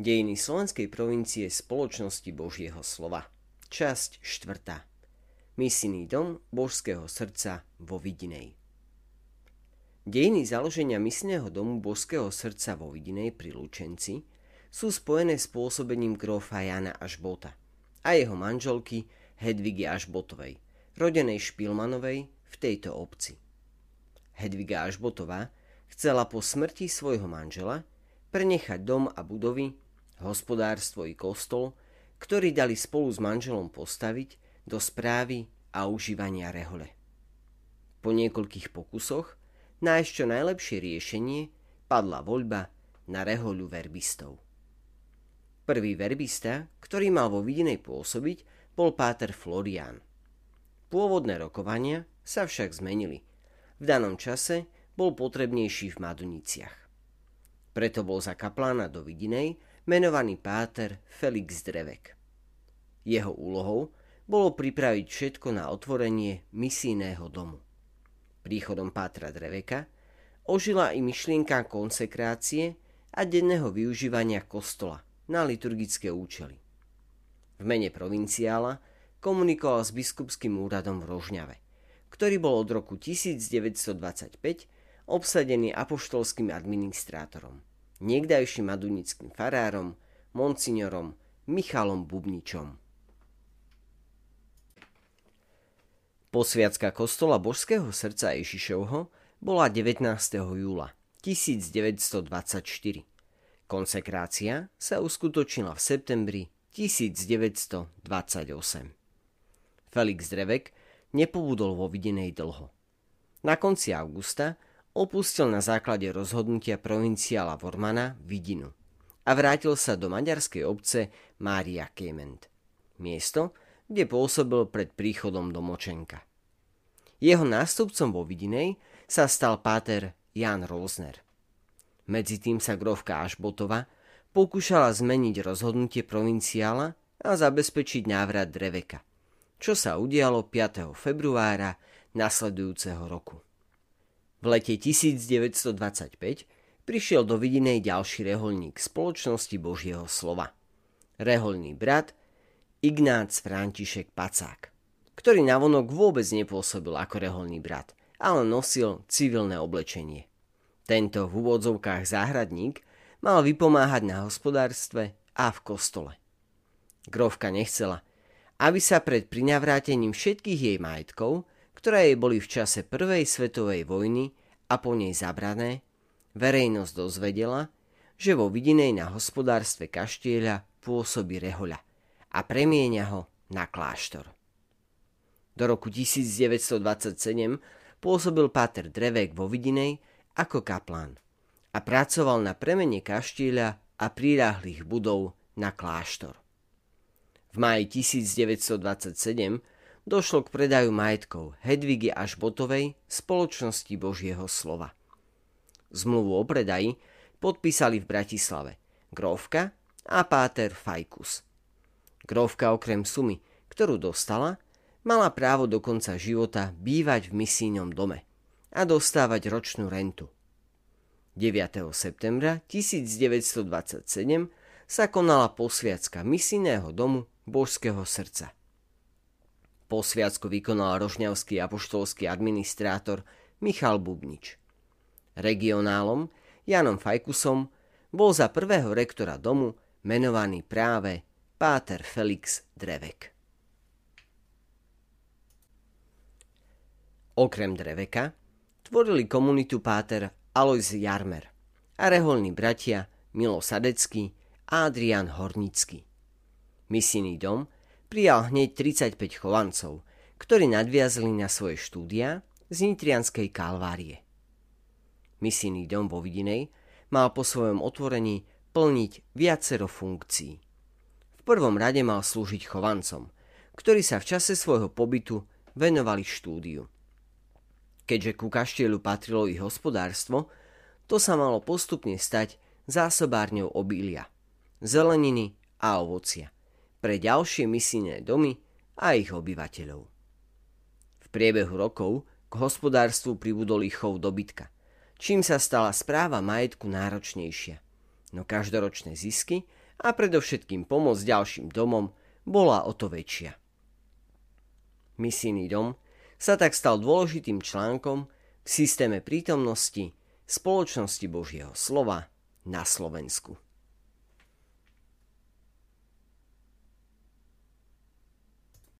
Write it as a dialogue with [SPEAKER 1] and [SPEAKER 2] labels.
[SPEAKER 1] Dejiny slovenskej provincie spoločnosti Božieho slova. Časť 4. Misijný dom Božského srdca vo Vidinej. Dejiny založenia misného domu Božského srdca vo Vidinej pri Lučenci sú spojené s pôsobením grófa Jana Ažbota a jeho manželky Hedvigy Ažbotovej, rodenej Špilmanovej v tejto obci. Hedviga Ažbotová chcela po smrti svojho manžela prenechať dom a budovy hospodárstvo i kostol, ktorý dali spolu s manželom postaviť do správy a užívania rehole. Po niekoľkých pokusoch nájsť čo najlepšie riešenie padla voľba na rehoľu verbistov. Prvý verbista, ktorý mal vo Vidinej pôsobiť, bol páter Florian. Pôvodné rokovania sa však zmenili. V danom čase bol potrebnejší v Maduniciach. Preto bol za kaplána do Vidinej menovaný páter Felix Drevek. Jeho úlohou bolo pripraviť všetko na otvorenie misijného domu. Príchodom pátra Dreveka ožila i myšlienka konsekrácie a denného využívania kostola na liturgické účely. V mene provinciála komunikoval s biskupským úradom v Rožňave, ktorý bol od roku 1925 obsadený apoštolským administrátorom niekdajším madunickým farárom, monsignorom Michalom Bubničom. Posviacka kostola Božského srdca Ježišovho bola 19. júla 1924. Konsekrácia sa uskutočnila v septembri 1928. Felix Drevek nepobudol vo videnej dlho. Na konci augusta opustil na základe rozhodnutia provinciála Vormana Vidinu a vrátil sa do maďarskej obce Mária Kement, miesto, kde pôsobil pred príchodom do Močenka. Jeho nástupcom vo Vidinej sa stal páter Jan Rosner. Medzi tým sa grovka Ašbotova pokúšala zmeniť rozhodnutie provinciála a zabezpečiť návrat Dreveka, čo sa udialo 5. februára nasledujúceho roku. V lete 1925 prišiel do Vidinej ďalší reholník spoločnosti Božieho slova. Reholný brat Ignác František Pacák, ktorý navonok vôbec nepôsobil ako reholný brat, ale nosil civilné oblečenie. Tento v úvodzovkách záhradník mal vypomáhať na hospodárstve a v kostole. Grovka nechcela, aby sa pred prinavrátením všetkých jej majetkov ktoré boli v čase Prvej svetovej vojny a po nej zabrané, verejnosť dozvedela, že vo vidinej na hospodárstve kaštieľa pôsobí rehoľa a premieňa ho na kláštor. Do roku 1927 pôsobil Páter Drevek vo Vidinej ako kaplán a pracoval na premene kaštieľa a prírahlých budov na kláštor. V máji 1927 došlo k predaju majetkov Hedvigy až Botovej spoločnosti Božieho slova. Zmluvu o predaji podpísali v Bratislave Grófka a Páter Fajkus. Grófka okrem sumy, ktorú dostala, mala právo do konca života bývať v misijnom dome a dostávať ročnú rentu. 9. septembra 1927 sa konala posviacka misijného domu Božského srdca – po sviacku vykonal rožňavský apoštolský administrátor Michal Bubnič. Regionálom Janom Fajkusom bol za prvého rektora domu menovaný práve Páter Felix Drevek. Okrem Dreveka tvorili komunitu Páter Alois Jarmer a reholní bratia Milo Sadecký a Adrian Hornický. Misijný dom – prijal hneď 35 chovancov, ktorí nadviazli na svoje štúdia z Nitrianskej kalvárie. Misijný dom vo Vidinej mal po svojom otvorení plniť viacero funkcií. V prvom rade mal slúžiť chovancom, ktorí sa v čase svojho pobytu venovali štúdiu. Keďže ku kaštieľu patrilo ich hospodárstvo, to sa malo postupne stať zásobárňou obília, zeleniny a ovocia – pre ďalšie misijné domy a ich obyvateľov. V priebehu rokov k hospodárstvu pribudol ich chov dobytka, čím sa stala správa majetku náročnejšia, no každoročné zisky a predovšetkým pomoc ďalším domom bola o to väčšia. Misijný dom sa tak stal dôležitým článkom v systéme prítomnosti spoločnosti Božieho slova na Slovensku.